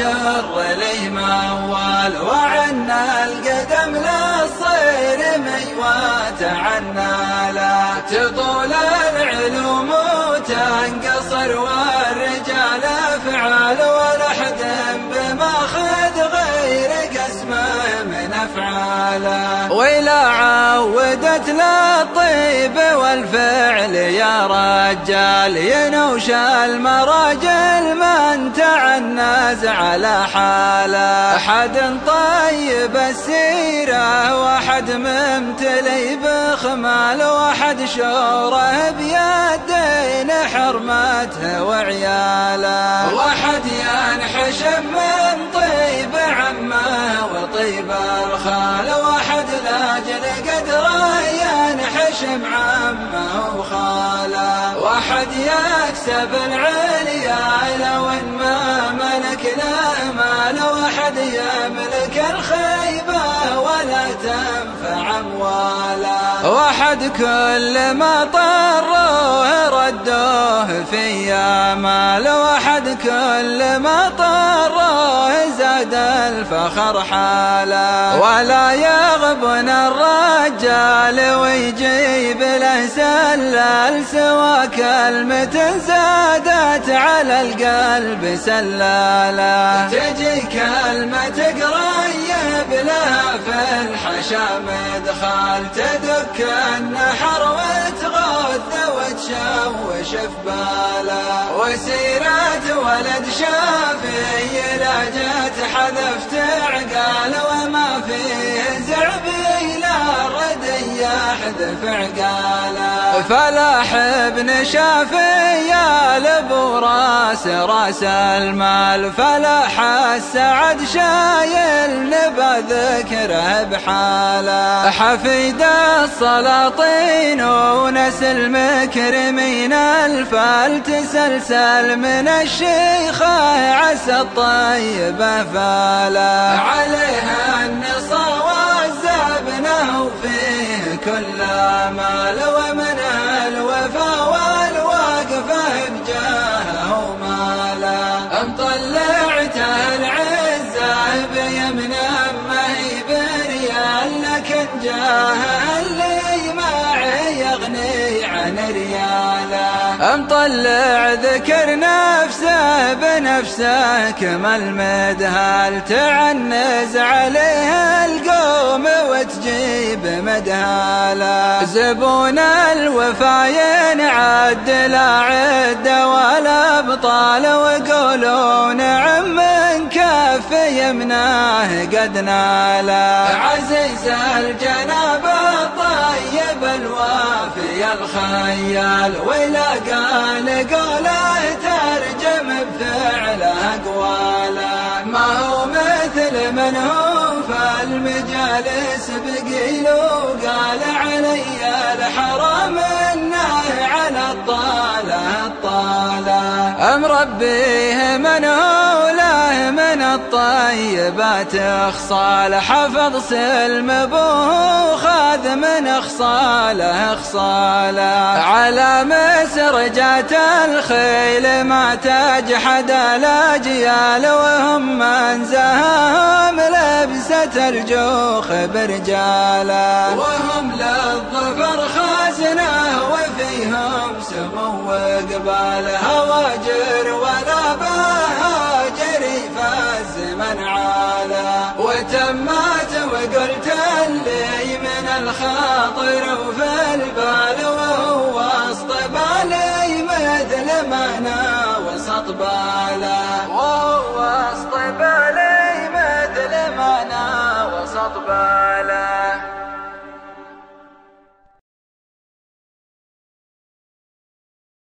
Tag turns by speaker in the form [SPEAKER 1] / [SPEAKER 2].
[SPEAKER 1] الحجر وليه وال وعنا القدم للصير ميوات. عنا لا تطول العلوم وتنقصر والرجال أفعال افعاله وإلى عودت للطيب والفعل يا رجال ينوش المراجل من تعنز على حاله أحد طيب السيرة وأحد ممتلي بخمال وأحد شوره بيدين حرمته وعياله ينحشم عمه وخاله. واحد يكسب العليا لو ان ما ملك لا مال واحد يملك الخيبة ولا تنفع أمواله. واحد كل ما طروه ردوه في مال واحد كل ما زاد الفخر حاله ولا يغبن الرجال ويجيب له سلال سوى كلمة زادت على القلب سلالة تجي كلمة قريب لها في الحشا مدخال تدك النحر وتغث وتشوش في باله وسيرة ولد شافي لا جت حذفت عقال وما فيه زعبي لا ردي يحذف عقاله فلاح ابن شافي يا لبو راس راس المال. فلاح السعد شايل نبى ذكره بحاله. حفيد السلاطين ونسل مكرمين الفال تسلسل من الشيخة عسى الطيبة فالا عليها النصا والزبنة وفيه كل مال ومن لكن جاه اللي معي يغني عن رياله. مطلع ذكر نفسه بنفسه كما المدهال تعنز عليه القوم وتجيب مدهاله. زبون الوفا ينعد لا عد ولا ابطال ويقولون عم يمناه قد ناله عزيز الجناب الطيب الوافي الخيال ولا قال قوله ترجم بفعله اقواله ما هو مثل من هو؟ في المجالس بقيل وقال علي الحرام إنه على الطالة الطالة. امربيه من هو؟ الطيبات خصال حفظ سلم ابوه خاذ من خصاله خصاله على مسرجات الخيل ما تجحد الاجيال وهم من زهام لبسة الجوخ برجاله وهم للظفر خازنه وفيهم سمو وقبال هواجر. وقلت اللي من الخاطر وفي البال وهو وسط بالي مثل ما أنا وسط باله. وهو وسط بالي مثل ما أنا وسط باله.